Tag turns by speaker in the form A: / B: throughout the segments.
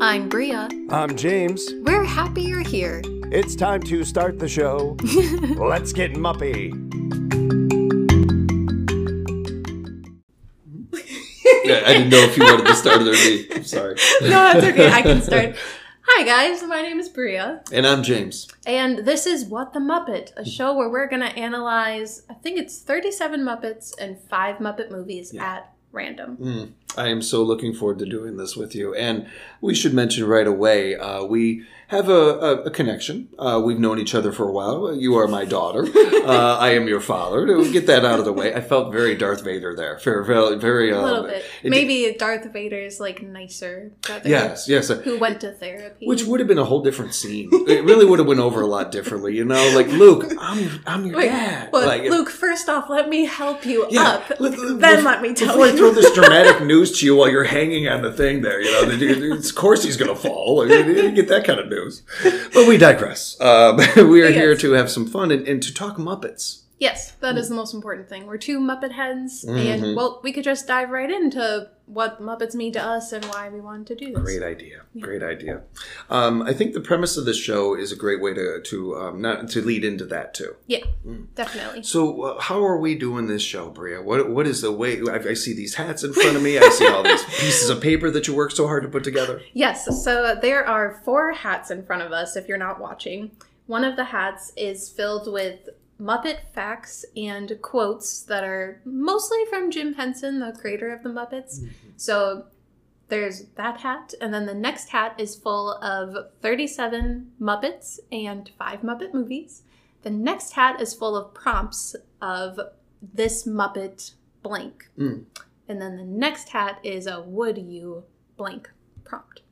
A: I'm Bria.
B: I'm James.
A: We're happy you're here.
B: It's time to start the show. Let's get muppy.
C: Yeah, I didn't know if you wanted to start it or me. I'm sorry.
A: No, it's okay. I can start. Hi, guys. My name is Bria.
C: And I'm James.
A: And this is What the Muppet, a show where we're going to analyze, I think it's 37 Muppets and five Muppet movies
C: Yeah.
A: at random.
C: Mm, I am so looking forward to doing this with you. And we should mention right away, uh, we have a, a, a connection. Uh, we've known each other for a while. You are my daughter. uh, I am your father. To get that out of the way, I felt very Darth Vader there. Very, very, very
A: A
C: um,
A: little bit.
C: it-
A: Maybe Darth Vader's like nicer brother.
C: Yes, yes.
A: Who went to therapy.
C: Which would have been a whole different scene. It really would have went over a lot differently, you know. Like Luke, I'm your, I'm your
A: Wait,
C: dad.
A: but
C: like,
A: Luke, first off, let me help you
C: Yeah,
A: up.
C: let- let-
A: then let me tell
C: Before
A: you.
C: I throw this dramatic news to you while you're hanging on the thing there, you know, of course he's going to fall. I mean, you didn't get that kind of news. But we digress. Um, we are
A: Yes.
C: here to have some fun and, and to talk Muppets.
A: Yes, that is the most important thing. We're two Muppet heads,
C: Mhm.
A: and well, we could just dive right into what Muppets mean to us and why we wanted to do this.
C: Great idea. Great idea. Um, I think the premise of this show is a great way to to um, not to lead into that too.
A: Yeah, definitely.
C: So, uh, how are we doing this show, Bria? What what is the way? I, I see these hats in front of me. I see all these pieces of paper that you worked so hard to put together.
A: Yes, so there are four hats in front of us if you're not watching. One of the hats is filled with Muppet facts and quotes that are mostly from Jim Henson, the creator of the Muppets. So there's that hat, and then the next hat is full of 37 Muppets and five Muppet movies. The next hat is full of prompts of this Muppet blank.
C: Mm.
A: And then the next hat is a would you blank prompt.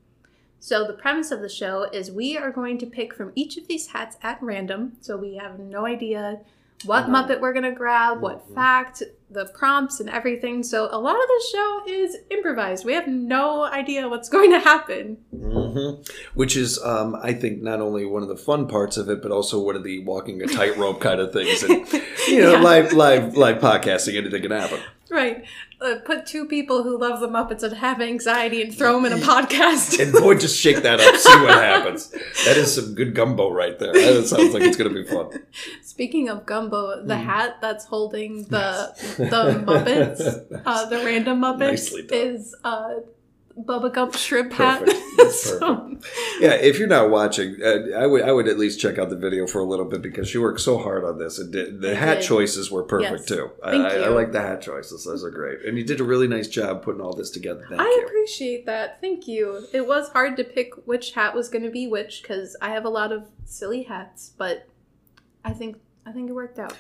A: So the premise of the show is we are going to pick from each of these hats at random. So we have no idea what
C: Mhm.
A: Muppet we're gonna grab, what
C: Mhm.
A: fact, the prompts and everything. So a lot of the show is improvised. We have no idea what's going to happen.
C: hmm Which is, um, I think, not only one of the fun parts of it, but also one of the walking a tightrope kind of things. And you know,
A: Yeah.
C: live, live, live podcasting, anything can happen.
A: Right. Uh, put two people who love the Muppets and have anxiety and throw them in a podcast.
C: And boy, just shake that up, see what happens. That is some good gumbo right there. That sounds like it's going to be fun.
A: Speaking of gumbo, the
C: Mm.
A: hat that's holding the the Muppets, uh, the random Muppets, is uh, Bubba Gump shrimp
C: Perfect.
A: hat.
C: That's
A: So-
C: Yeah, if you're not watching, uh, I would I would at least check out the video for a little bit because she worked so hard on this. And did, the
A: I
C: hat
A: did.
C: choices were perfect
A: Yes.
C: too. I,
A: Thank
C: I, I like the hat choices; those are great. And you did a really nice job putting all this together. Thank
A: I
C: you.
A: appreciate that. Thank you. It was hard to pick which hat was going to be which because I have a lot of silly hats, but I think I think it worked out.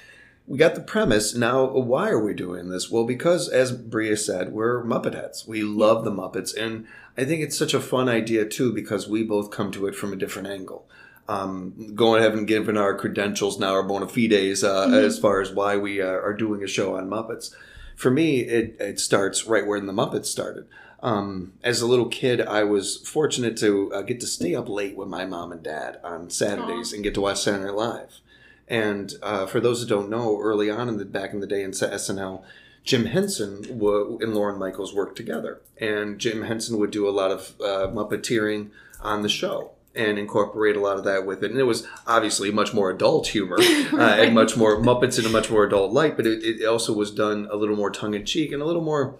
C: We got the premise. Now, why are we doing this? Well, because as Bria said, we're Muppet heads. We love the Muppets, and I think it's such a fun idea too because we both come to it from a different angle. Um, going ahead and given our credentials now, our bona fides, uh,
A: Mhm.
C: as far as why we uh, are doing a show on Muppets. For me, it, it starts right where the Muppets started. Um, as a little kid, I was fortunate to uh, get to stay up late with my mom and dad on Saturdays
A: Aw.
C: and get to watch Saturday Night Live. And uh, for those that don't know, early on in the back in the day in SNL, Jim Henson wo- and Lorne Michaels worked together, and Jim Henson would do a lot of uh, Muppeteering on the show and incorporate a lot of that with it. And it was obviously much more adult humor uh, and much more Muppets in a much more adult light, but it, it also was done a little more tongue in cheek and a little more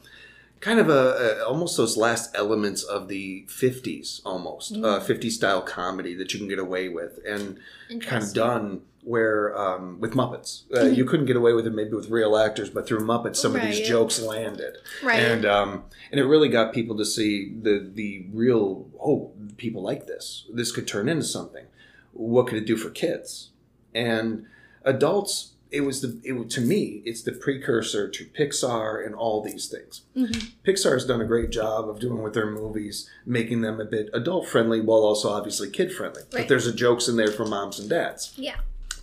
C: kind of a, a almost those last elements of the 50s almost
A: Mm.
C: uh, 50s style comedy that you can get away with and kind of done where um, with Muppets. Uh,
A: Mhm.
C: You couldn't get away with it maybe with real actors, but through Muppets, some of these jokes landed,
A: Right.
C: and um, and it really got people to see the the real oh people like this. This could turn into something. What could it do for kids and adults? It was the it, to me it's the precursor to Pixar and all these things.
A: Mhm.
C: Pixar has done a great job of doing with their movies, making them a bit adult friendly while also obviously kid friendly. But there's a jokes in there for moms and dads.
A: Yeah.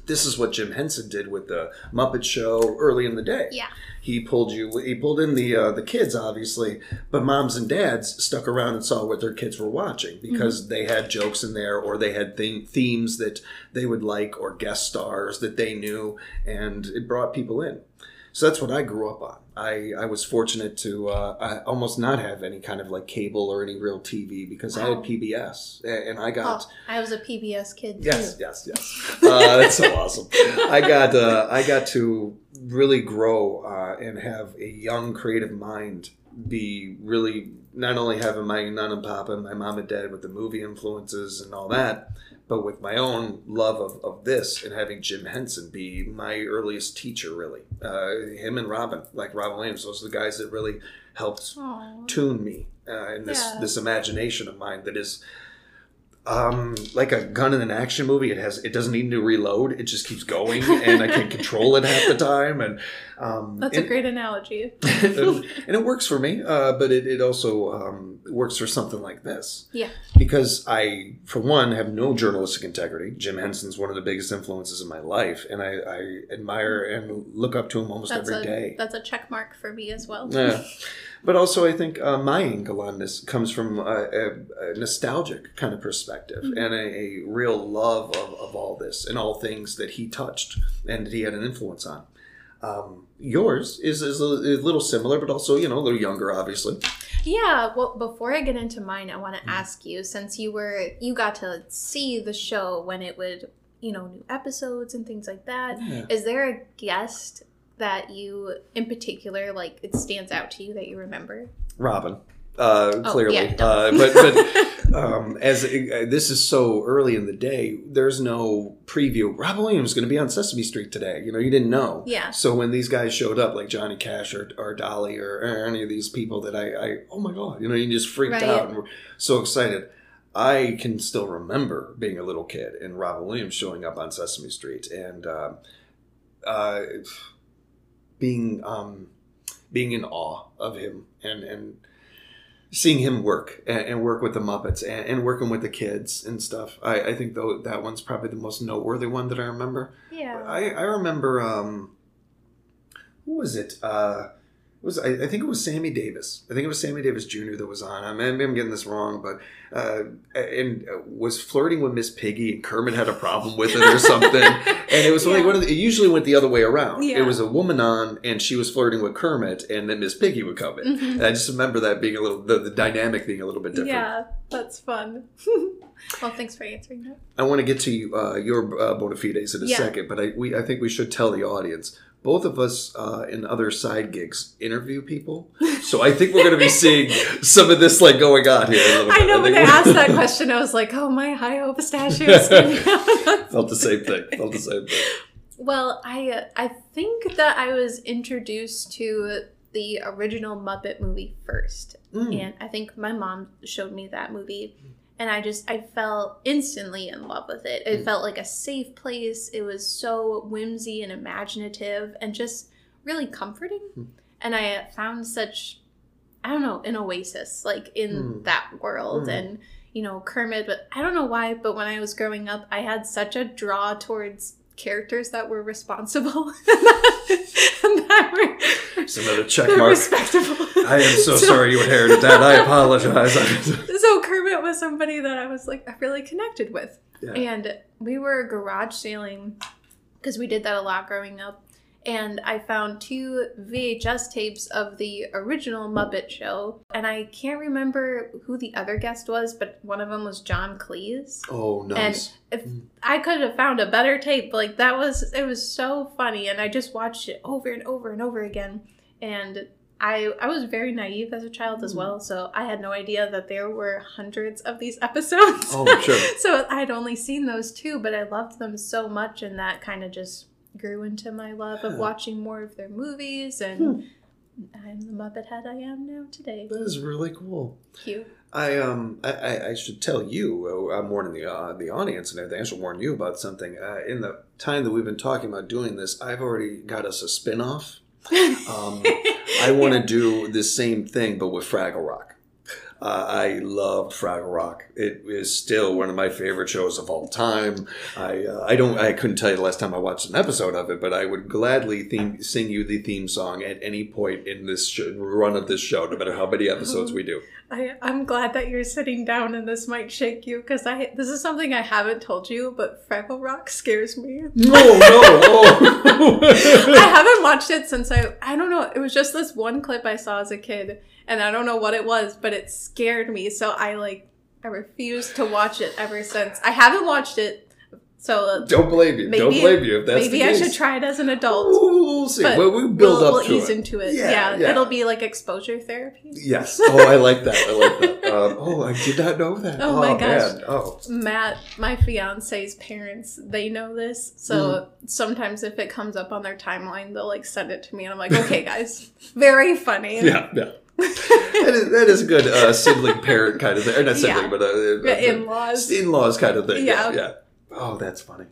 C: This is what Jim Henson did with the Muppet Show early in the day.
A: Yeah.
C: He pulled you. He pulled in the uh, the kids, obviously, but moms and dads stuck around and saw what their kids were watching because
A: Mm-hmm.
C: they had jokes in there, or they had theme, themes that they would like, or guest stars that they knew, and it brought people in. So that's what I grew up on. I, I was fortunate to uh, I almost not have any kind of like cable or any real TV because I had PBS and I got
A: Oh, I was a PBS kid too.
C: Yes, yes, yes. Uh, that's so awesome. I got uh, I got to really grow uh, and have a young creative mind. Be really not only having my nun and papa and my mom and dad with the movie influences and all that, but with my own love of, of this and having Jim Henson be my earliest teacher. Really, uh, him and Robin, like Robin Williams, those are the guys that really helped
A: Aw.
C: tune me uh, in this
A: Yeah.
C: this imagination of mine that is um like a gun in an action movie it has it doesn't need to reload it just keeps going and i can control it half the time and um
A: That's
C: and,
A: a great analogy.
C: and it works for me uh but it, it also um works for something like this
A: Yeah.
C: because i for one have no journalistic integrity jim henson's one of the biggest influences in my life and i i admire and look up to him almost
A: That's
C: every
A: a
C: day
A: that's a check mark for me as well.
C: yeah. But also, I think uh, my angle on this comes from a, a, a nostalgic kind of perspective
A: Mm-hmm.
C: and a, a real love of, of all this and all things that he touched and that he had an influence on. Um, yours is, is, a, is a little similar, but also, you know, a little younger, obviously.
A: Yeah, well, before I get into mine, I
C: Mm-hmm.
A: want to ask you since you were you got to see the show when it would, you know, new episodes and things like that. Is
C: Yeah.
A: there a guest that you in particular like it stands out to you that you remember?
C: Robin, uh,
A: Oh,
C: clearly.
A: yeah,
C: uh, but but um, as uh, this is so early in the day, there's no preview. Robin Williams is going to be on Sesame Street today. You know, you didn't know.
A: Yeah.
C: So when these guys showed up, like Johnny Cash or, or Dolly or, or any of these people that I, I, oh my god, you know, you just freaked
A: Right.
C: out and were so excited. I can still remember being a little kid and Robin Williams showing up on Sesame Street and um, uh, being um, being in awe of him and and seeing him work and, and work with the Muppets and, and working with the kids and stuff. I, I think though that one's probably the most noteworthy one that I remember.
A: Yeah.
C: I, I remember um who was it? Uh it was I, I think it was Sammy Davis. I think it was Sammy Davis Jr. that was on. I maybe I'm getting this wrong, but uh, and uh, was flirting with Miss Piggy, and Kermit had a problem with it or something. and it was like
A: Yeah.
C: one of the, it usually went the other way around.
A: Yeah.
C: It was a woman on, and she was flirting with Kermit, and then Miss Piggy would come in.
A: Mhm.
C: And I just remember that being a little the, the dynamic being a little bit different.
A: Yeah, that's fun. well, thanks for answering that.
C: I want to get to uh, your uh, bona fides in a
A: Yeah.
C: second, but I we I think we should tell the audience. Both of us uh, in other side gigs interview people, so I think we're going to be seeing some of this like going on here. A little
A: I
C: bit.
A: know when
C: think
A: they asked that question, I was like, "Oh, my high hope pistachios."
C: Felt the same thing. Felt the same thing.
A: Well, I I think that I was introduced to the original Muppet movie first,
C: Mm.
A: and I think my mom showed me that movie, and I just I fell instantly in love with it. It
C: Mm.
A: felt like a safe place. It was so whimsy and imaginative, and just really comforting.
C: Mm.
A: And I found such I don't know an oasis like in
C: Mm.
A: that world,
C: Mm.
A: and you know Kermit. But I don't know why, but when I was growing up, I had such a draw towards characters that were responsible and that were
C: It's another check mark.
A: respectable.
C: I am so sorry you inherited that. I apologize.
A: So Kermit was somebody that I was like I really connected with,
C: Yeah.
A: and we were garage sailing because we did that a lot growing up. And I found two VHS tapes of the original Muppet Show, and I can't remember who the other guest was, but one of them was John Cleese.
C: oh, nice.
A: And if hmm. I could have found a better tape, like that was it was so funny, and I just watched it over and over and over again. And I I was very naive as a child as well, so I had no idea that there were hundreds of these episodes.
C: Oh, sure.
A: so I'd only seen those two, but I loved them so much, and that kind of just grew into my love of watching more of their movies, and I'm the Muppet head I am now today.
C: that is really cool.
A: Cute.
C: I um I, I, I should tell you uh, I'm warning the uh, the audience and everything. I should warn you about something. Uh, in the time that we've been talking about doing this, I've already got us a spin off. Um, I want to do the same thing, but with Fraggle Rock. Uh, I loved Fraggle Rock. It is still one of my favorite shows of all time. I uh, I don't I couldn't tell you the last time I watched an episode of it, but I would gladly theme, sing you the theme song at any point in this sh- run of this show, no matter how many episodes we do.
A: I, I'm glad that you're sitting down and this might shake you because I this is something I haven't told you, but Fraggle Rock scares me.
C: No, no, oh.
A: I haven't watched it since I I don't know. It was just this one clip I saw as a kid, and I don't know what it was, but it scared me. So I like I refused to watch it ever since. I haven't watched it, so uh,
C: don't blame you. don't
A: maybe
C: blame you if that's
A: maybe I should try it as an adult.
C: We'll, we'll see.
A: But
C: We'll, we'll build
A: we'll,
C: up
A: we'll
C: to
A: ease
C: it.
A: into it.
C: Yeah,
A: Yeah,
C: yeah.
A: it'll be like exposure therapy.
C: Yes. Oh, I like that. I like that. Um, oh, I did not know that.
A: Oh my gosh.
C: man. Oh,
A: Matt, my fiance's parents, they know this. So
C: Mm.
A: sometimes if it comes up on their timeline, they'll like send it to me and I'm like, okay, guys, very funny.
C: yeah, yeah. that, is, that is a good uh, sibling parent kind of thing. Or not sibling,
A: Yeah.
C: but uh, uh,
A: In laws.
C: in laws kind of thing. Yeah.
A: Yeah.
C: Yeah. Oh, that's funny.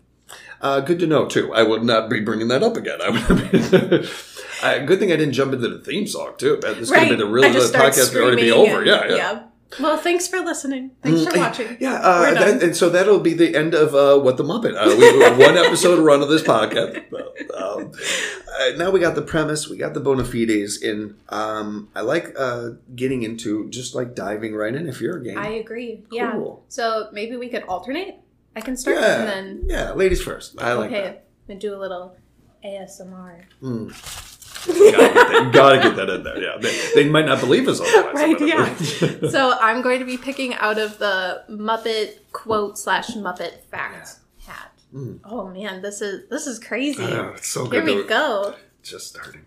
C: Uh, good to know too. I would not be bringing that up again. I would. I, good thing I didn't jump into the theme song too. This could have been a really
A: I just
C: the podcast would already be over.
A: and-
C: yeah, yeah.
A: Well, thanks for listening. Thanks for
C: Mm,
A: watching.
C: Yeah, uh, that, and so that'll be the end of uh, what the Muppet. Uh, we one episode run of this podcast. Um, uh, now we got the premise, we got the bona fides, and um, I like uh, getting into just like diving right in. If you're a game,
A: I agree. Yeah. So maybe we could alternate. I can start
C: yeah,
A: and then
C: yeah, ladies first. I like
A: okay,
C: that.
A: and do a little ASMR. Mm.
C: You gotta, get that. you gotta get that in there. Yeah, they, they might not believe us otherwise.
A: Right, yeah. so I'm going to be picking out of the Muppet quote slash Muppet fact hat. Mm. Oh man, this is this is crazy.
C: I know, it's so
A: Here we go.
C: Just starting.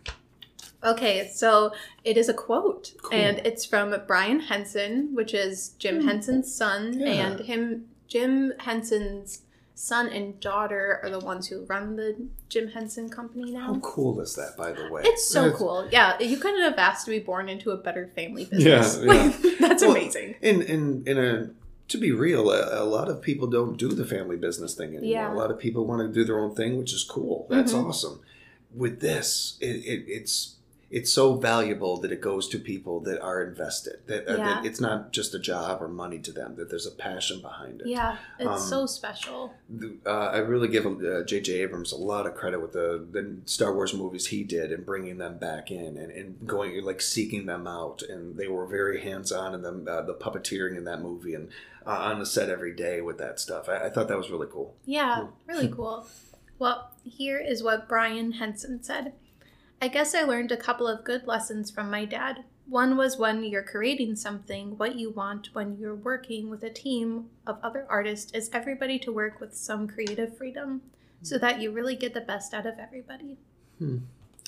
A: Okay, so it is a quote,
C: Cool.
A: and it's from Brian Henson, which is Jim hmm. Henson's son.
C: Yeah.
A: and him. Jim Henson's son and daughter are the ones who run the Jim Henson Company now.
C: How cool is that, by the way?
A: It's so
C: That's-
A: cool. Yeah, you couldn't have asked to be born into a better family business.
C: yeah.
A: Like, that's
C: Well,
A: amazing.
C: In in in a to be real, a, a lot of people don't do the family business thing anymore.
A: Yeah.
C: A lot of people want to do their own thing, which is cool. That's
A: Mhm.
C: awesome. With this, it, it, it's it's so valuable that it goes to people that are invested. That, uh,
A: Yeah.
C: that it's not just a job or money to them. That there's a passion behind it.
A: Yeah, it's
C: Um,
A: so special.
C: The- Uh, I really give uh, J.J. Abrams a lot of credit with the, the Star Wars movies he did and bringing them back in and, and going like seeking them out. And they were very hands on in the uh, the puppeteering in that movie and uh, on the set every day with that stuff. I, I thought that was really cool.
A: Yeah, really cool. Well, here is what Brian Henson said. I guess I learned a couple of good lessons from my dad. One was when you're creating something, what you want when you're working with a team of other artists is everybody to work with some creative freedom so that you really get the best out of everybody.
C: Hmm.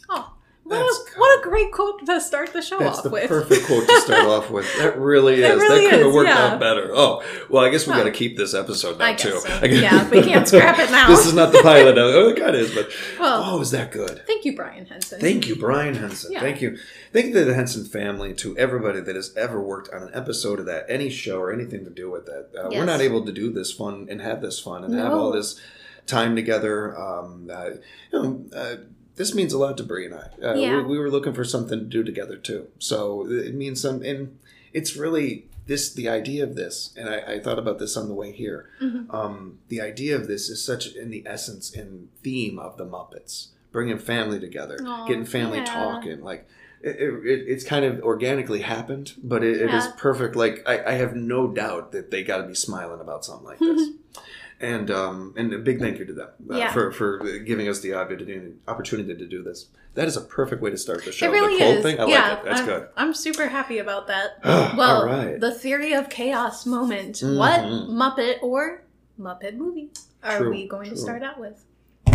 A: Oh, what a, what a great quote to start the show
C: That's
A: off
C: the
A: with.
C: perfect quote to start off with. That really is.
A: It really
C: that could have worked
A: yeah.
C: out better. Oh, well, I guess we
A: Huh.
C: got to keep this episode now
A: I guess
C: too.
A: so.
C: I guess-
A: Yeah, we can't scrap it now.
C: this is not the pilot. Oh, it kind of is, but
A: Well-
C: oh, is that good?
A: Thank you, Brian Henson.
C: Thank you, Brian Henson.
A: Yeah.
C: Thank you. Thank you to the Henson family, to everybody that has ever worked on an episode of that, any show or anything to do with that. Uh, We're not able to do this fun and have this fun and have all this time together. Um, uh, you know, uh, this means a lot to Brie and I. Uh,
A: Yeah.
C: we, we were looking for something to do together too, so it means some. And it's really this the idea of this, and I, I thought about this on the way here.
A: Mhm.
C: Um, the idea of this is such in the essence and theme of the Muppets, bringing family together,
A: Aw,
C: getting family
A: yeah.
C: talking, like. It, it, it's kind of organically happened, but it, it is perfect. Like I, I have no doubt that they got to be smiling about something like this, and um, and a big thank you to them uh,
A: Yeah.
C: for for giving us the opportunity opportunity to do this. That is a perfect way to start the show.
A: It really
C: the quote
A: is.
C: thing, I
A: yeah,
C: like it. That's
A: I'm,
C: good.
A: I'm super happy about that. Well,
C: right.
A: the theory of chaos moment. What
C: Mhm.
A: Muppet or Muppet movie are
C: True,
A: we going to start out with?
C: All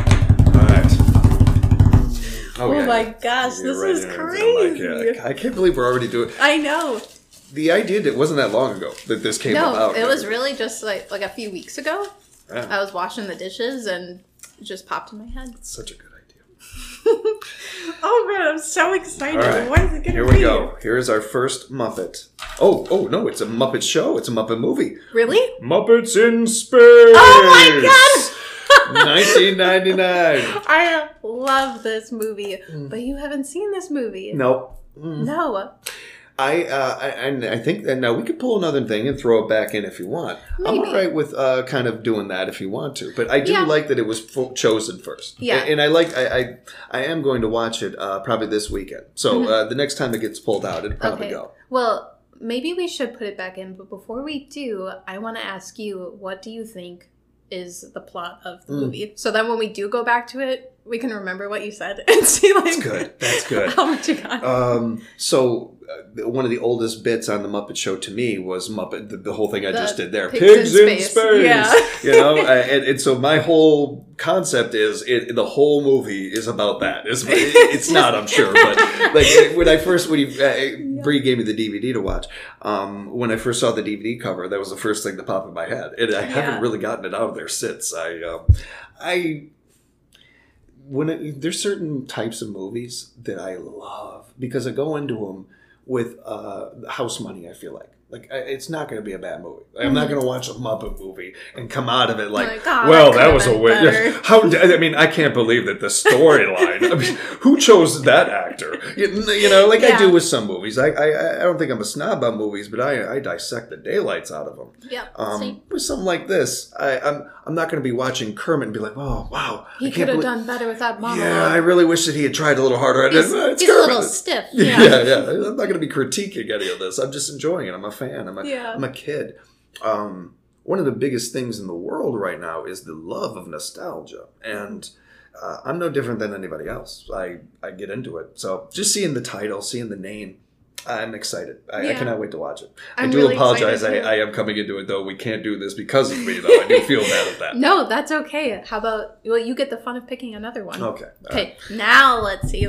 C: right.
A: Oh
C: yeah,
A: my
C: yeah.
A: gosh,
C: You're
A: this
C: right
A: is
C: like,
A: crazy.
C: yeah, I can't believe we're already doing.
A: I know.
C: The idea that it wasn't that long ago that this came
A: No,
C: about.
A: it was really just like like a few weeks ago.
C: Yeah,
A: I was washing the dishes and it just popped in my head.
C: such a good idea.
A: oh man, I'm so excited.
C: All right,
A: What is it gonna
C: here
A: be?
C: we go. Here is our first Muppet. Oh, oh no, it's a Muppet show. It's a Muppet movie.
A: Really?
C: Muppets in Space.
A: Oh my god!
C: 1999.
A: I love this movie,
C: Mm.
A: but you haven't seen this movie.
C: Nope. Mm.
A: No.
C: I, uh, I and I think that now we could pull another thing and throw it back in if you want. I'm all right with uh, kind of doing that if you want to, but I do
A: Yeah.
C: like that it was chosen first.
A: Yeah.
C: and, and I like I, I I am going to watch it uh, probably this weekend. So uh, the next time it gets pulled out, it'll probably
A: Mm-hmm. Okay.
C: go.
A: Well, maybe we should put it back in, but before we do, I want to ask you what do you think is the plot of the
C: Mm.
A: movie? So then when we do go back to it, we can remember what you said and see like
C: That's good. That's good.
A: how much you got.
C: Um, so uh, one of the oldest bits on the Muppet Show to me was Muppet. The, the whole thing I
A: The
C: just did there,
A: pigs in space. Yeah.
C: you know, and, and so my whole concept is it, the whole movie is about that. It's, it's not, I'm sure, but like when I first when you uh, Bree gave me the DVD to watch, um, when I first saw the DVD cover, that was the first thing that popped in my head, and I
A: Yeah.
C: haven't really gotten it out of there since. I um, I when it, there's certain types of movies that I love because I go into them with uh, house money. I feel like like I, it's not going to be a bad movie. I'm not going to watch a Muppet movie and come out of it like,
A: Like, "Oh,
C: well,
A: that
C: that was a win.
A: better."
C: How I mean, I can't believe that the storyline. I mean, who chose that actor? You, you know, like I do with some movies. I, I I don't think I'm a snob on movies, but I I dissect the daylights out of them.
A: yep.
C: Um, with something like this, I, I'm I'm not going to be watching Kermit and be like, oh wow,
A: He could have done better with that monologue.
C: Yeah, I really wish that he had tried a little harder.
A: he's,
C: It's
A: he's a little stiff.
C: Yeah.
A: Yeah.
C: yeah, I'm not going to be critiquing any of this. I'm just enjoying it. I'm a fan. I'm a,
A: Yeah.
C: am a kid. Um, one of the biggest things in the world right now is the love of nostalgia, and uh, I'm no different than anybody else. I I get into it. So just seeing the title, seeing the name. I'm excited. I, I cannot wait to watch it. i
A: I'm
C: do
A: really
C: apologize. I. I am coming into it though. We can't do this because of me though. I do feel bad at that.
A: No, that's okay. How about well, you get the fun of picking another one.
C: Okay. all right.
A: Okay, now let's see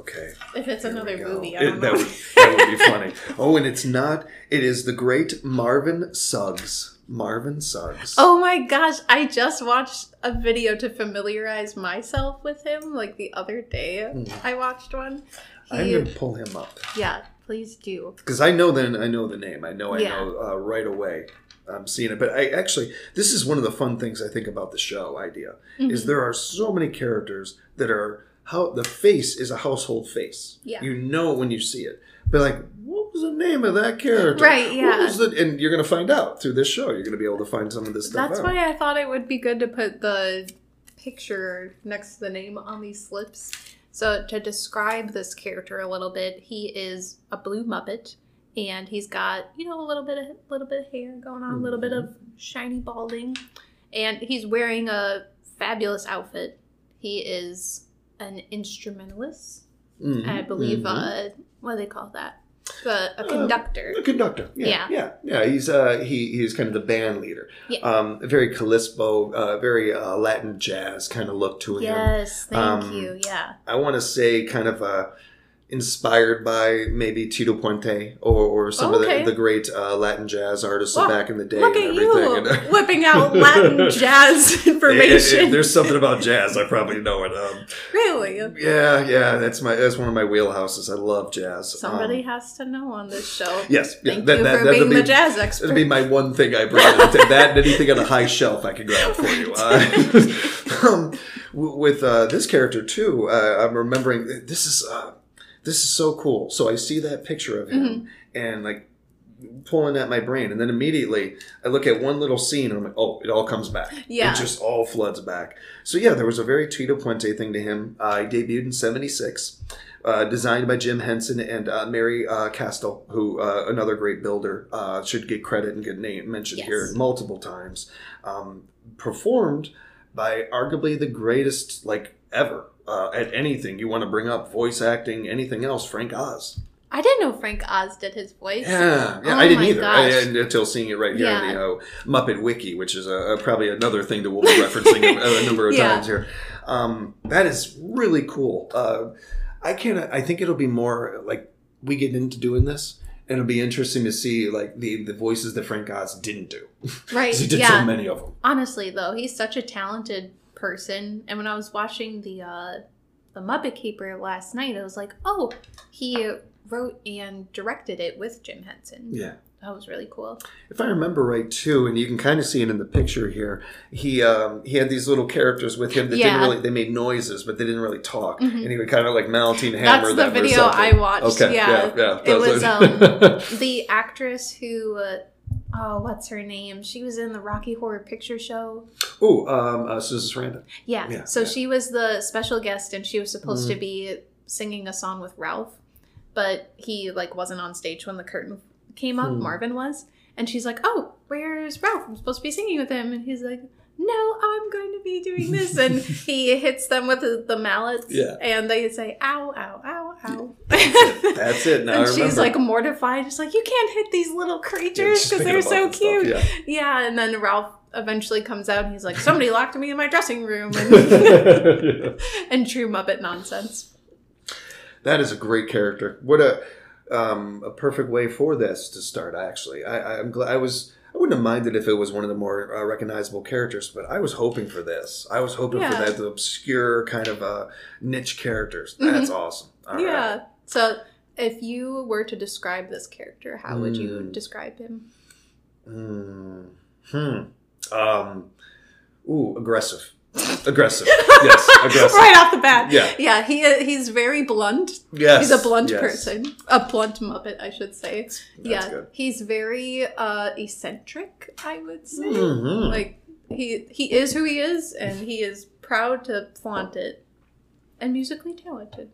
A: if it's
C: Here
A: another movie. I
C: It-
A: don't
C: that,
A: know.
C: would, that would be funny. Oh, and it's not. It is the great Marvin Suggs. Marvin Suggs.
A: Oh my gosh, I just watched a video to familiarize myself with him like the other day. I watched one.
C: Hmm. I'm gonna pull him up
A: yeah, please do.
C: because I know then I know the name. I know I
A: Yeah.
C: know uh, right away. I'm seeing it, but I actually this is one of the fun things I think about the show idea
A: Mm-hmm.
C: is there are so many characters that are how the face is a household face.
A: Yeah.
C: you know when you see it, but like what was the name of that character?
A: Right,
C: What
A: yeah.
C: was the- and you're gonna find out through this show. You're gonna be able to find some of this stuff.
A: That's
C: out.
A: why I thought it would be good to put the picture next to the name on these slips. So to describe this character a little bit, he is a blue Muppet, and he's got you know a little bit of little bit of hair going on, a little bit of mm-hmm. shiny balding, and he's wearing a fabulous outfit. He is an instrumentalist,
C: Mhm,
A: I believe.
C: mhm.
A: Uh, what do they call that? The, a conductor.
C: A conductor. Yeah,
A: Yeah.
C: yeah, yeah. He's uh, he he's kind of the band leader.
A: Yeah.
C: Um, very Callisto, uh, very uh, Latin jazz kind of look to him.
A: yes, thank
C: Um,
A: you. Yeah.
C: I want to say kind of uh, inspired by maybe Tito Puente or, or some
A: Okay.
C: of the, the great uh, Latin jazz artists
A: Well,
C: of back in the day.
A: Look
C: and
A: at you whipping out Latin jazz
C: if- if
A: information.
C: there's something about jazz, I probably know it. Um,
A: really?
C: yeah, yeah, that's my that's one of my wheelhouses. I love jazz.
A: Somebody
C: Um,
A: has to know on this show.
C: yes, yeah,
A: Thank
C: that-
A: you
C: that-
A: for
C: that'll
A: being
C: be-
A: the jazz expert.
C: That'd be my one thing I bring. that and anything on a high shelf I could grab for you. Uh, um, with uh, this character too, uh, I'm remembering this is uh, this is so cool. So I see that picture of him
A: Mm-hmm.
C: and like pulling at my brain, and then immediately I look at one little scene and I'm like, oh, it all comes back.
A: Yeah.
C: it just all floods back. So yeah, there was a very Tito Puente thing to him. Uh, he debuted in '76. Uh, designed by Jim Henson and uh, Mary uh, Castle, who uh, another great builder uh, should get credit and get name mentioned
A: Yes.
C: here multiple times. Um, performed by arguably the greatest like ever uh, at anything you want to bring up, voice acting, anything else. Frank Oz.
A: I didn't know Frank Oz did his voice.
C: Yeah, yeah,
A: Oh
C: I didn't either I, until seeing it right here in
A: Yeah.
C: the uh, Muppet Wiki, which is uh, probably another thing that we'll be referencing a, a number of
A: Yeah.
C: times here. Um, that is really cool. Uh, I can't. I think it'll be more like we get into doing this, and it'll be interesting to see like the the voices that Frank Oz didn't do.
A: Right.
C: he did so many of them.
A: Honestly, though, he's such a talented person. And when I was watching the uh, the Muppet Keeper last night, I was like, oh, he wrote and directed it with Jim Henson.
C: Yeah.
A: that was really cool.
C: If I remember right, too, and you can kind of see it in the picture here, he um, he had these little characters with him that
A: Yeah. Mm-hmm.
C: didn't really they made noises, but they didn't really talk, and he would kind of like Maltine hammer
A: That's the video. I watched.
C: Okay,
A: yeah,
C: yeah, yeah.
A: It was um, the actress who. Uh, oh, what's her name? She was in the Rocky Horror Picture Show.
C: Oh, um, uh, Susan Sarandon.
A: Yeah.
C: Yeah,
A: so
C: yeah.
A: she was the special guest, and she was supposed
C: Mm.
A: to be singing a song with Ralph, but he like wasn't on stage when the curtain came up.
C: Hmm.
A: Marvin was, and she's like, "Oh, where's Ralph? I'm supposed to be singing with him," and he's like. No, I'm going to be doing this, and he hits them with the, mallets,
C: Yeah.
A: and they say, "Ow, ow, ow, ow."
C: That's it. Now I
A: and she's like mortified, just like you can't hit these little creatures because
C: thinking
A: they're so cute. Yeah, yeah. and then Ralph eventually comes out and he's like, "Somebody locked me in my dressing room," and,
C: yeah.
A: and true Muppet nonsense.
C: That is a great character. What a um, a perfect way for this to start. Actually, I, I'm glad. I was. I wouldn't have minded if it was one of the more uh, recognizable characters, but I was hoping for this. I was hoping for that the obscure kind of uh, niche characters.
A: Mhm.
C: That's awesome. All right.
A: yeah. So, if you were to describe this character, how would you
C: Mm.
A: describe him?
C: Hmm. Hmm. Um. Ooh, aggressive. Aggressive. yes, aggressive.
A: right off the bat.
C: Yeah.
A: Yeah. He he's very blunt.
C: Yes.
A: He's a blunt
C: yes.
A: person. A blunt Muppet, I should say.
C: That's
A: yeah.
C: good.
A: He's very uh eccentric, I would say.
C: Mhm.
A: Like he he is who he is, and he is proud to flaunt it, and musically talented.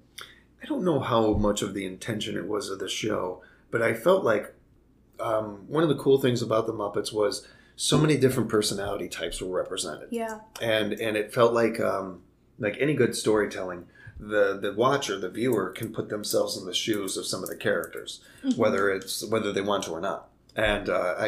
C: I don't know how much of the intention it was of the show, but I felt like um, one of the cool things about the Muppets was so many different personality types were represented,
A: Yeah.
C: and and it felt like um, like any good storytelling, the the watcher, the viewer, can put themselves in the shoes of some of the characters, whether it's whether they want to or not. And uh, I,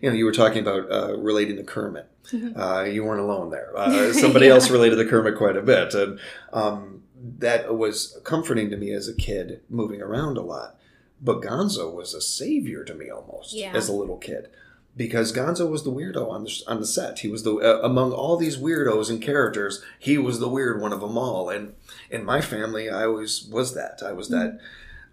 C: you know, you were talking about uh, relating to Kermit.
A: Mhm.
C: Uh, you weren't alone there. Uh, somebody
A: Yeah.
C: else related to Kermit quite a bit, and um, that was comforting to me as a kid, moving around a lot. But Gonzo was a savior to me almost
A: Yeah.
C: as a little kid, because Gonzo was the weirdo on the on the set. He was the uh, among all these weirdos and characters, he was the weird one of them all. And in my family, I always was that. I was that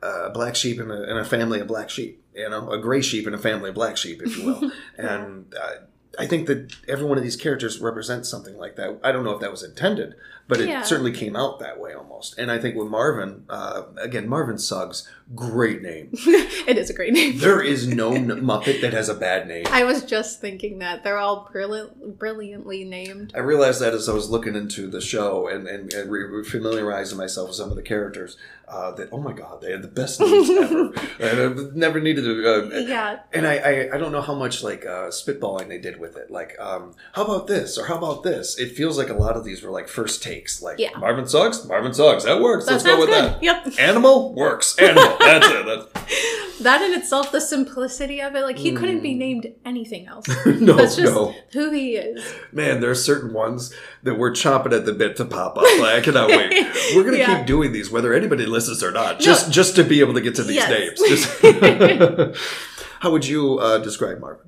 C: uh, black sheep in a, in a family of black sheep. You know, a gray sheep in a family of black sheep, if you will. and uh, I think that every one of these characters represents something like that. I don't know if that was intended, but it
A: Yeah.
C: certainly came out that way almost. And I think with Marvin, uh, again, Marvin Suggs, great name.
A: it is a great name.
C: There is no Muppet that has a bad name.
A: I was just thinking that they're all brilliant, brilliantly named.
C: I realized that as I was looking into the show and, and, and re- familiarizing myself with some of the characters, uh, that, oh my God, they had the best names ever. and I've never needed to. Uh,
A: Yeah,
C: and I, I, I don't know how much like uh, spitballing they did with it. Like, um, how about this or how about this? It feels like a lot of these were like first takes. Like
A: Yeah.
C: Marvin Suggs, Marvin Suggs, that works.
A: that
C: Let's go with
A: good.
C: that.
A: Yep.
C: Animal works. Animal. That's it. That's,
A: That in itself, the simplicity of it, like he couldn't be
C: Mm.
A: named anything else.
C: no,
A: That's just
C: no,
A: who he is.
C: man. There are certain ones that we're chomping at the bit to pop up. Like, I cannot wait. We're gonna
A: Yeah.
C: keep doing these, whether anybody listens or not, just just to be able to get to these
A: Yes.
C: names. How would you uh, describe Marvin?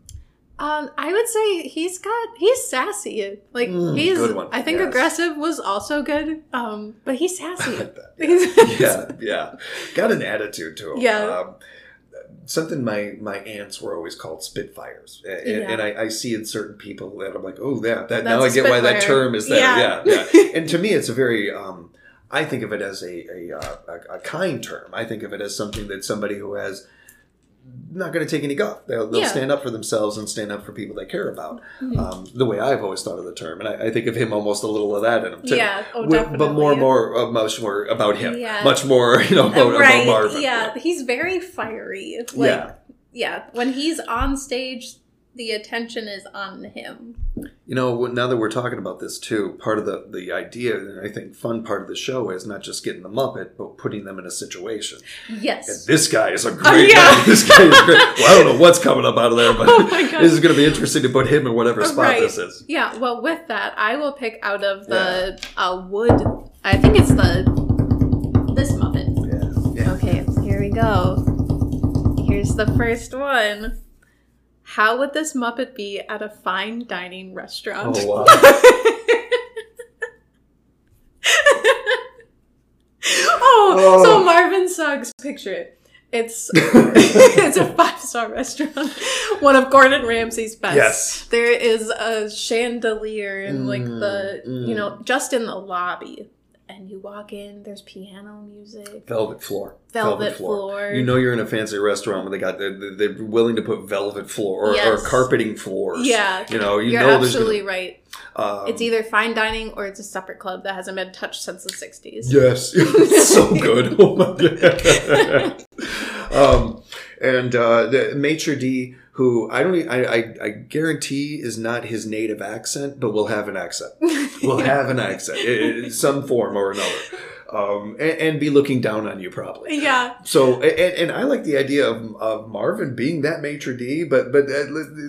A: Um, I would say he's got he's sassy. Like
C: Mm,
A: he's. I think
C: Yes.
A: aggressive was also good. Um, but he's sassy.
C: that.
A: He's-
C: yeah, yeah. Got an attitude to him.
A: Yeah.
C: Um, something my my aunts were always called spitfires, and,
A: Yeah.
C: and I, I see in certain people that I'm like, oh, yeah, that
A: That's
C: now i get why that term is there.
A: Yeah.
C: Yeah, yeah. and to me, it's a very. Um, I think of it as a a, uh, a a kind term. I think of it as something that somebody who has not going to take any guff. They'll, they'll
A: Yeah.
C: stand up for themselves and stand up for people they care about.
A: Mhm.
C: Um, the way I've always thought of the term, and I, I think of him almost a little of that in him too.
A: Yeah, oh,
C: With- but more, more, uh, much more about him.
A: Yeah.
C: Much more, you know, about,
A: right.
C: about Marvin.
A: Yeah, he's very fiery. Like,
C: yeah.
A: yeah. When he's on stage, the attention is on him.
C: You know, now that we're talking about this too, part of the the idea, and I think fun part of the show is not just getting the Muppet, but putting them in a situation.
A: Yes.
C: And this guy is a great
A: yeah.
C: guy. This guy is great. Well, I don't know what's coming up out of there, but
A: Oh
C: this is going to be interesting to put him in whatever spot
A: Right.
C: this is.
A: Yeah. Well, with that, I will pick out of the uh, wood. I think it's the this Muppet.
C: Yeah. yeah.
A: Okay, here we go. Here's the first one. How would this Muppet be at a fine dining restaurant?
C: Oh wow.
A: oh,
C: Oh.
A: so Marvin Suggs, picture it. It's it's a five star restaurant, one of Gordon Ramsay's best.
C: Yes.
A: there is a chandelier in like the
C: Mm,
A: you know just in the lobby, and you walk in. There's piano music.
C: Velvet floor.
A: Velvet floor.
C: You know you're in a fancy restaurant when they got they're, they're willing to put velvet floor or,
A: Yes.
C: or carpeting floors.
A: Yeah,
C: You know, you
A: you're
C: know
A: absolutely
C: gonna,
A: right.
C: um,
A: It's either fine dining or it's a supper club that hasn't been touched since the '60s.
C: Yes, it's so good. Oh my god. um, and uh, the maitre d, who I don't, I, I, I guarantee is not his native accent, but will have an accent. Will have an accent, in some form or another, um, and, and be looking down on you probably.
A: yeah,
C: So, and, and I like the idea of, of Marvin being that maitre d, but but uh,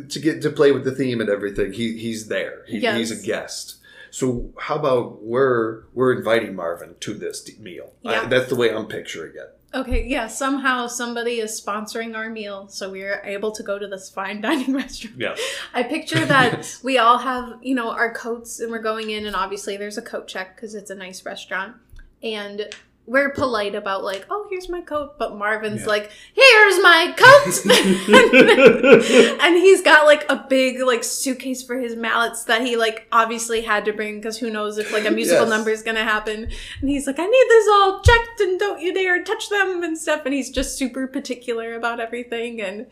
C: to get to play with the theme and everything, he he's there. He,
A: Yes.
C: He's a guest. So, how about we're we're inviting Marvin to this meal? I-
A: Yeah.
C: that's the way I'm picturing it.
A: Okay, yeah, somehow somebody is sponsoring our meal, so we are able to go to this fine dining restaurant.
C: Yeah.
A: I picture that we all have, you know, our coats and we're going in, and obviously there's a coat check because it's a nice restaurant. And we're polite about, like, oh, here's my coat. But Marvin's
C: Yeah.
A: like, here's my coat. and he's got like a big like suitcase for his mallets that he like obviously had to bring because who knows if like a musical
C: Yes.
A: number is gonna happen and he's like i need this all checked and don't you dare touch them and stuff and he's just super particular about everything and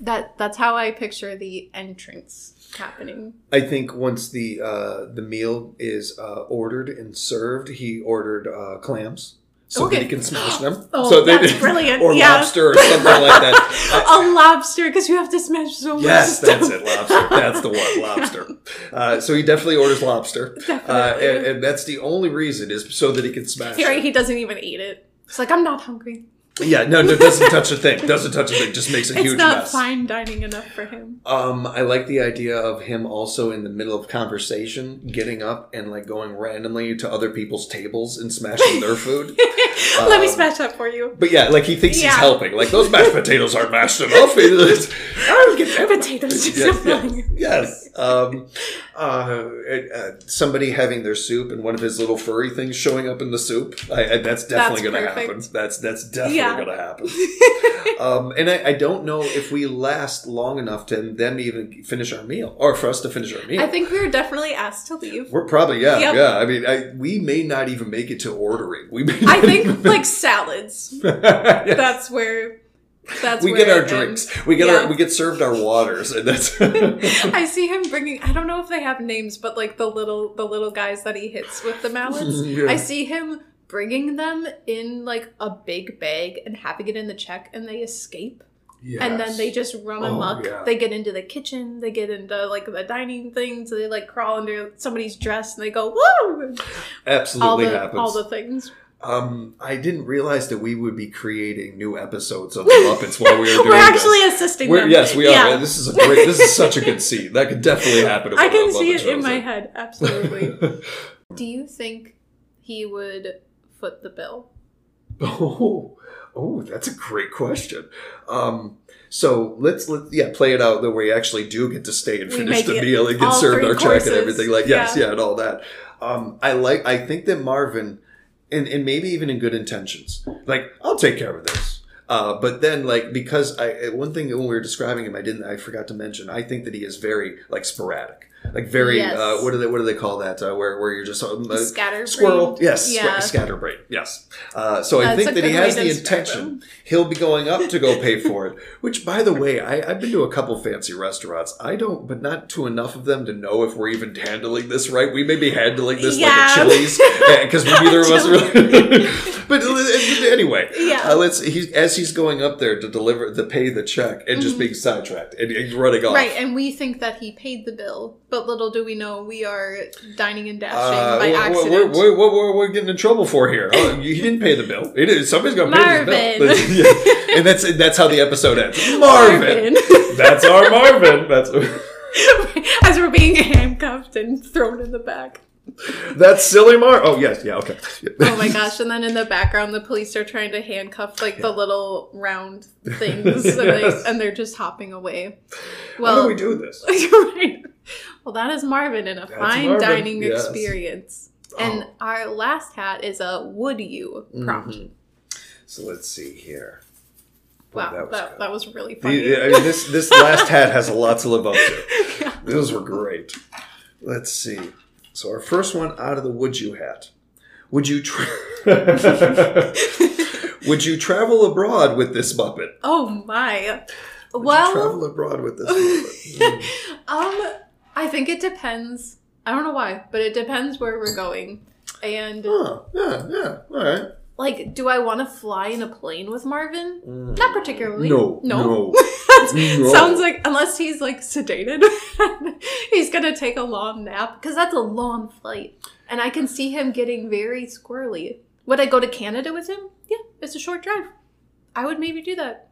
A: that that's how i picture the entrance happening
C: I think once the uh, the meal is uh, ordered and served, he ordered uh, clams. So
A: Okay.
C: that he can smash them.
A: Oh,
C: so they-
A: that's brilliant.
C: Or
A: Yeah.
C: lobster or something like that.
A: a lobster because you have to smash so much
C: Yes, that's it. Lobster. That's the one. Lobster. Uh, so he definitely orders lobster, uh, and, and that's the only reason is so that he can smash. It.
A: he doesn't even eat it he's like i'm not hungry
C: Yeah, no, no, doesn't touch a thing. Doesn't touch a thing. Just makes a
A: it's
C: huge
A: not
C: mess.
A: fine dining enough for him
C: Um, I like the idea of him also in the middle of conversation getting up and like going randomly to other people's tables and smashing their food.
A: let me
C: Um,
A: smash that for you
C: But yeah, like he thinks
A: Yeah.
C: he's helping. Like those mashed potatoes aren't mashed enough. It's- I'll get them.
A: potatoes are
C: Yeah,
A: so
C: yeah. Yes. Um, uh, uh, somebody having their soup and one of his little furry things showing up in the soup. I, I, that's definitely going to happen. That's that's definitely
A: Yeah.
C: Going to happen. um, and I, I don't know if we last long enough to them even finish our meal or for us to finish our meal.
A: I think we were definitely asked to leave.
C: we're probably yeah
A: Yep.
C: yeah. I mean, I, we may not even make it to ordering. We
A: I think like salads.
C: Yeah.
A: That's where. That's
C: we get our drinks. We get
A: Yeah.
C: our we get served our waters, and that's
A: I see him bringing. I don't know if they have names, but like the little the little guys that he hits with the mallets.
C: Yeah.
A: I see him bringing them in like a big bag and having it in the check, and they escape. And then they just run
C: Oh,
A: amok.
C: yeah.
A: They get into the kitchen. They get into like the dining things. They like crawl under somebody's dress and they go woo.
C: absolutely
A: All the
C: happens.
A: all the things.
C: Um, I didn't realize that we would be creating new episodes of the Muppets while we were doing
A: We're actually
C: this.
A: assisting
C: We're,
A: them.
C: yes, we are.
A: Yeah.
C: This is a great. This is such a good scene. That could definitely happen. if
A: I can see it in my
C: up.
A: head. Absolutely. Do you think he would foot the bill?
C: Oh, oh, that's a great question. Um, so let's let yeah play it out that we actually do get to stay and
A: We
C: finish the meal and get served our check and everything. Like yes,
A: Yeah.
C: yeah, and all that. Um, I like. I think that Marvin, and and maybe even in good intentions, like I'll take care of this. Uh, but then, like, because I one thing when we were describing him, I didn't, I forgot to mention. I think that he is very like sporadic, like very.
A: Yes.
C: Uh, what do they What do they call that? Uh, where where you're just um, uh,
A: Scatterbrain?
C: squirrel. Yes,
A: Yeah.
C: scatterbrain. Yes. Uh, so I think that he has the intention. He'll be going up to go pay for it. Which, by the way, I, I've been to a couple fancy restaurants. I don't, but not to enough of them to know if we're even handling this right. We may be handling this
A: Yeah.
C: like a Chili's because neither of us really. but uh, anyway,
A: Yeah.
C: uh, let's. He's as he's going up there to deliver to pay the check and just being sidetracked and he's running off.
A: Mm-hmm. Right, and we think that he paid the bill, but little do we know we are dining and dashing
C: Uh,
A: by accident.
C: what, what, what, what we're getting in trouble for here? Oh, he didn't pay the bill. It is somebody's gonna pay this bill.
A: Marvin.
C: Yeah. And that's that's how the episode ends. Marvin. That's our Marvin. That's
A: As we're being handcuffed and thrown in the back.
C: that's silly Mar. Oh yes, yeah, okay.
A: Oh my gosh! And then in the background, the police are trying to handcuff like the little round things, and, they,
C: Yes.
A: and they're just hopping away. Well, How
C: do we do this?
A: right. Well, that is Marvin in a fine
C: Marvin,
A: dining
C: yes.
A: experience. And
C: Oh.
A: our last hat is a would you prompt.
C: Mhm. So let's see here.
A: Wow,
C: that
A: that,
C: was
A: that,
C: good.
A: was really funny.
C: The- I mean, this this last hat has a lot to live up to.
A: Yeah.
C: Those were great. Let's see. So our first one out of the would you hat. Would you tra- would you travel abroad with this Muppet?
A: Oh my.
C: Would
A: well,
C: travel abroad with this Muppet. Mm.
A: um, I think it depends. I don't know why, but it depends where we're going. And
C: Oh, yeah, yeah. All right.
A: like, do I want to fly in a plane with Marvin?
C: Mm.
A: Not particularly.
C: No,
A: no.
C: no.
A: Sounds like unless he's like sedated, he's gonna take a long nap because that's a long flight, and I can see him getting very squirrely. Would I go to Canada with him? Yeah, it's a short drive. I would maybe do that.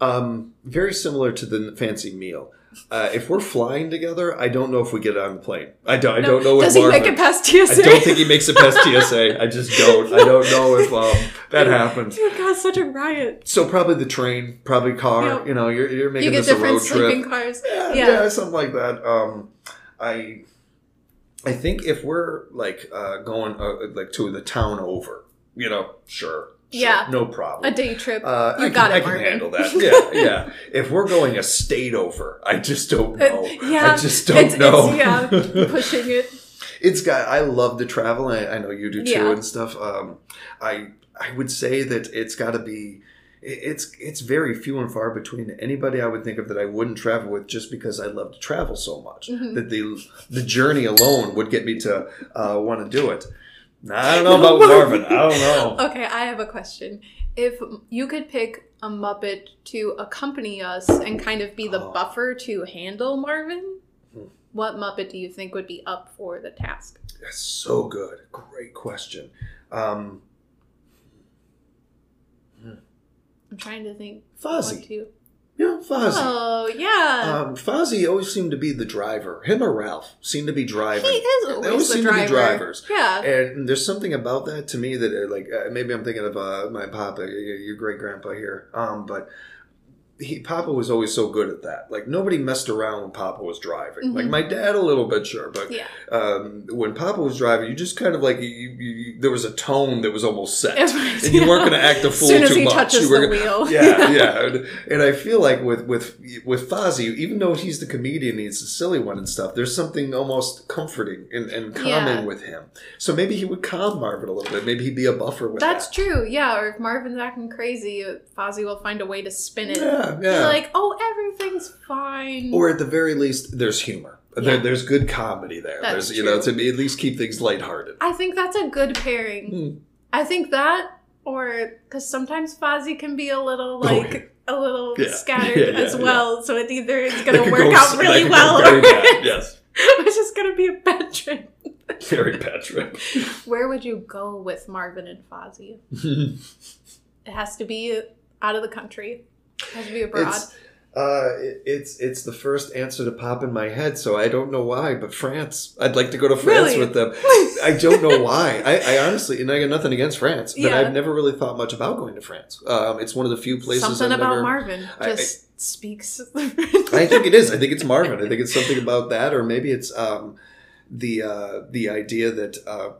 C: Um, very similar to the fancy meal. Uh, if we're flying together, I don't know if we get on the plane. I don't. I
A: No,
C: don't know if
A: Does he
C: Marvin.
A: make it past TSA?
C: I don't think he makes it past TSA. I just don't. I don't know if um, that happens.
A: It caused such a riot.
C: So probably the train, probably car.
A: Yep.
C: You know, you're, you're making
A: You get
C: this a road
A: sleeping
C: trip.
A: cars.
C: Yeah,
A: Yeah.
C: yeah, something like that. Um, I, I think if we're like uh, going uh, like to the town over, you know, sure, sure,
A: Yeah.
C: no problem.
A: A day trip.
C: Uh,
A: You
C: I
A: got
C: can,
A: it,
C: I can handle that. Yeah, yeah. If we're going a state over, I just don't know.
A: It- yeah,
C: I just don't
A: it's,
C: know.
A: It's, yeah, pushing it.
C: it's got. I love to travel. I, I know you do too,
A: Yeah.
C: and stuff. Um, I I would say that it's got to be. It's it's very few and far between anybody I would think of that I wouldn't travel with just because I love to travel so much
A: Mhm.
C: that the the journey alone would get me to uh, want to do it. I don't know about Marvin. I don't know.
A: Okay, I have a question. If you could pick a Muppet to accompany us and kind of be the
C: Oh.
A: buffer to handle Marvin,
C: Hmm.
A: what Muppet do you think would be up for the task?
C: That's so good. Great question. Um,
A: I'm trying to think.
C: Fozzie. Yeah, Fozzie.
A: Oh yeah,
C: Um, Fozzie always seemed to be the driver. Him or Ralph seemed to be driving.
A: he is
C: They
A: always,
C: always
A: the
C: seem to be
A: driver.
C: drivers.
A: Yeah,
C: And there's something about that to me that, uh, like, uh, maybe I'm thinking of uh, my papa, your great grandpa here. Um, but he, Papa was always so good at that. Like, nobody messed around when Papa was driving. Like,
A: Mhm.
C: my dad, a little bit, sure. But
A: yeah.
C: um, when Papa was driving, you just kind of like, you, you, there was a tone that was almost set.
A: Right,
C: And you weren't going to act a fool
A: soon
C: too much. You were
A: the
C: gonna-
A: wheel.
C: yeah, yeah. And, and I feel like with with with Fozzie, even though he's the comedian, he's the silly one and stuff. There's something almost comforting and, and calming
A: Yeah.
C: with him. So maybe he would calm Marvin a little bit. Maybe he'd be a buffer with
A: That's
C: that.
A: true. Yeah, or if Marvin's acting crazy, Fozzie will find a way to spin it.
C: Yeah, yeah.
A: like, oh, everything's fine.
C: or at the very least, there's humor. There, there's good comedy there.
A: That's
C: there's you know to be, at least keep things lighthearted.
A: I think that's a good pairing.
C: Hmm.
A: I think that, or because sometimes Fozzie can be a little
C: Oh,
A: like a little
C: Yeah.
A: scattered
C: Yeah, yeah,
A: as well. So it either it's gonna work
C: go-
A: out really well, or
C: Yes,
A: it's just gonna be a bad trip.
C: very bad trip.
A: Where would you go with Marvin and Fozzie? It has to be out of the country. Has to be abroad.
C: It's, uh, it- it's it's the first answer to pop in my head, so I don't know why. But France, I'd like to go to France
A: Really?
C: with them. I don't know why. I, I honestly, and I got nothing against France, but
A: Yeah.
C: I've never really thought much about going to France. Um, it's one of the few places
A: Something
C: I've
A: about
C: never.
A: Marvin
C: I-
A: just speaks.
C: I think it is. I think it's Marvin. I think it's something about that, or maybe it's um, the uh, the idea that uh,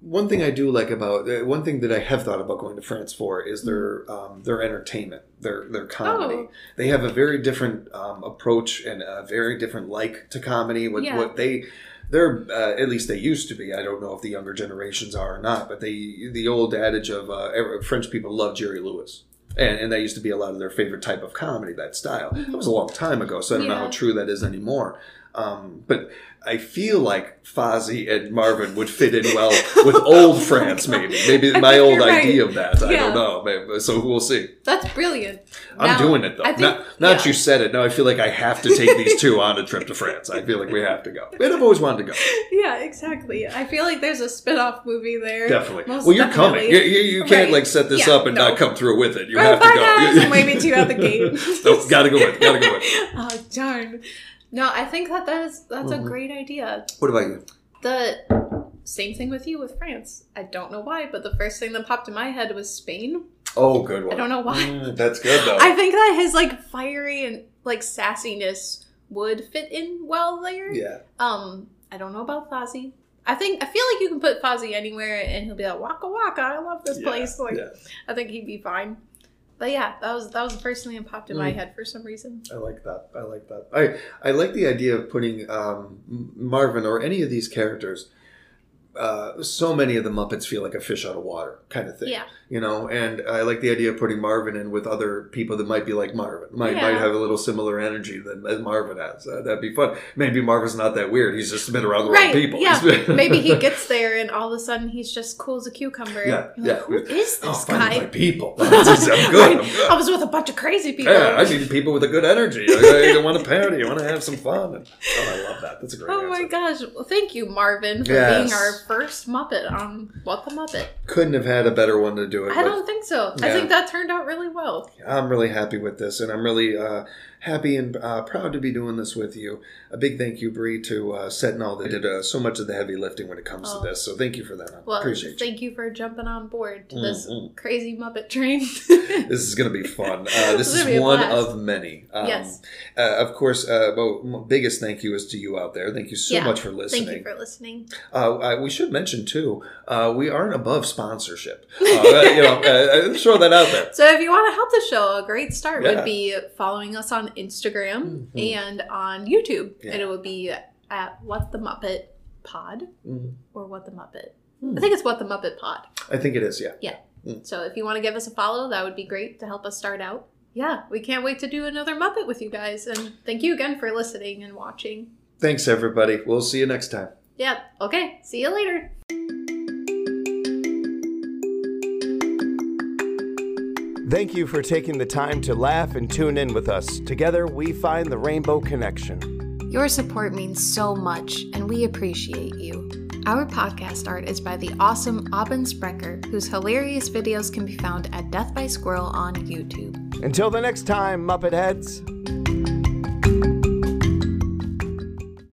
C: one thing I do like about uh, one thing that I have thought about going to France for is their um, their entertainment, their their comedy.
A: Oh.
C: They have a very different um, approach and a very different like to comedy. What
A: Yeah.
C: what they they're uh, at least they used to be. I don't know if the younger generations are or not, but they the old adage of uh, French people love Jerry Lewis. And, and that used to be a lot of their favorite type of comedy, that style. That was a long time ago, so I don't know how true that is anymore. Um, but I feel like Fozzie and Marvin would fit in well with old France, maybe. Maybe
A: I
C: my old
A: right.
C: idea of that. I don't know. Maybe- So we'll see.
A: That's brilliant.
C: I'm
A: Now,
C: doing it though.
A: Think-
C: not not
A: yeah.
C: you said it. Now I feel like I have to take these two on a trip to France. I feel like we have to go. And I've always wanted to go.
A: Yeah, exactly. I feel like there's a spin-off movie there.
C: Definitely.
A: Most
C: well, you're
A: definitely.
C: coming. You, you, you can't
A: Right.
C: like set this
A: Yeah,
C: up and
A: no.
C: not come through with it. You
A: Right,
C: have to go.
A: guys. I'm waving to you at the gate.
C: nope, gotta go with. Gotta go with.
A: oh darn. No, I think that that is that's
C: Mhm.
A: a great idea.
C: What about you?
A: The same thing with you with France. I don't know why, but the first thing that popped in my head was Spain.
C: Oh, good one.
A: I don't know why.
C: Mm, that's good though.
A: I think that his like fiery and like sassiness would fit in well there.
C: yeah.
A: Um, I don't know about Fozzie. I think I feel like you can put Fozzie anywhere and he'll be like Waka Waka. I love this
C: Yeah,
A: place. Like
C: yeah.
A: I think he'd be fine. But yeah, that was that was the first thing that popped in my
C: Mm.
A: head for some reason.
C: I like that. I like that. I I like the idea of putting um, Marvin or any of these characters. Uh, so many of the Muppets feel like a fish out of water kind of thing,
A: Yeah.
C: You know. And I like the idea of putting Marvin in with other people that might be like Marvin, might
A: Yeah.
C: might have a little similar energy than as Marvin has. Uh, that'd be fun. Maybe Marvin's not that weird. He's just been around the wrong
A: Right.
C: people.
A: Yeah. Maybe he gets there and all of a sudden he's just cool as a cucumber.
C: Yeah,
A: You're
C: yeah.
A: like, Who is
C: Oh,
A: this
C: finally
A: guy?
C: people. I'm good. I'm good.
A: I was with a bunch of crazy people.
C: Yeah, I need people with a good energy. I, I want to party. I want to have some fun. And, oh, I love that. That's a great
A: Oh
C: answer.
A: my gosh. Well, thank you, Marvin, for
C: Yes.
A: being our first Muppet on What the Muppet.
C: Couldn't have had a better one to do it.
A: I don't think so. I think that turned out really well.
C: I'm really happy with this, and I'm really uh, happy and uh, proud to be doing this with you. A big thank you, Bree, to uh, setting all the did uh, so much of the heavy lifting when it comes
A: Oh.
C: to this. So thank you for that. I
A: Well,
C: appreciate you.
A: thank you for jumping on board to this
C: Mhm.
A: crazy Muppet train.
C: This is going to be fun. Uh, this
A: It's
C: is
A: gonna be a
C: one
A: blast.
C: of many. Um,
A: Yes.
C: Uh, of course, uh, well, biggest thank you is to you out there. Thank you so
A: Yeah.
C: much for listening.
A: Thank you for listening.
C: Uh, I, we should mention too, uh, we aren't above sponsorship. Uh, you know, throw that out there.
A: So if you want to help the show, a great start
C: Yeah.
A: would be following us on Instagram
C: Mhm.
A: and on YouTube.
C: Yeah.
A: And it would be at What the Muppet Pod
C: Mm,
A: or What the Muppet.
C: Hmm.
A: I think it's What the Muppet Pod.
C: I think it is. Yeah. Yeah.
A: So if you want to give us a follow, that would be great to help us start out. Yeah, we can't wait to do another Muppet with you guys. And thank you again for listening and watching.
C: Thanks, everybody. We'll see you next time.
A: Yeah, okay. See you later.
B: Thank you for taking the time to laugh and tune in with us. Together, we find the Rainbow Connection.
A: Your support means so much, and we appreciate you. Our podcast art is by the awesome Aubin Sprecher, whose hilarious videos can be found at Death by Squirrel on YouTube.
B: Until the next time, Muppet Heads.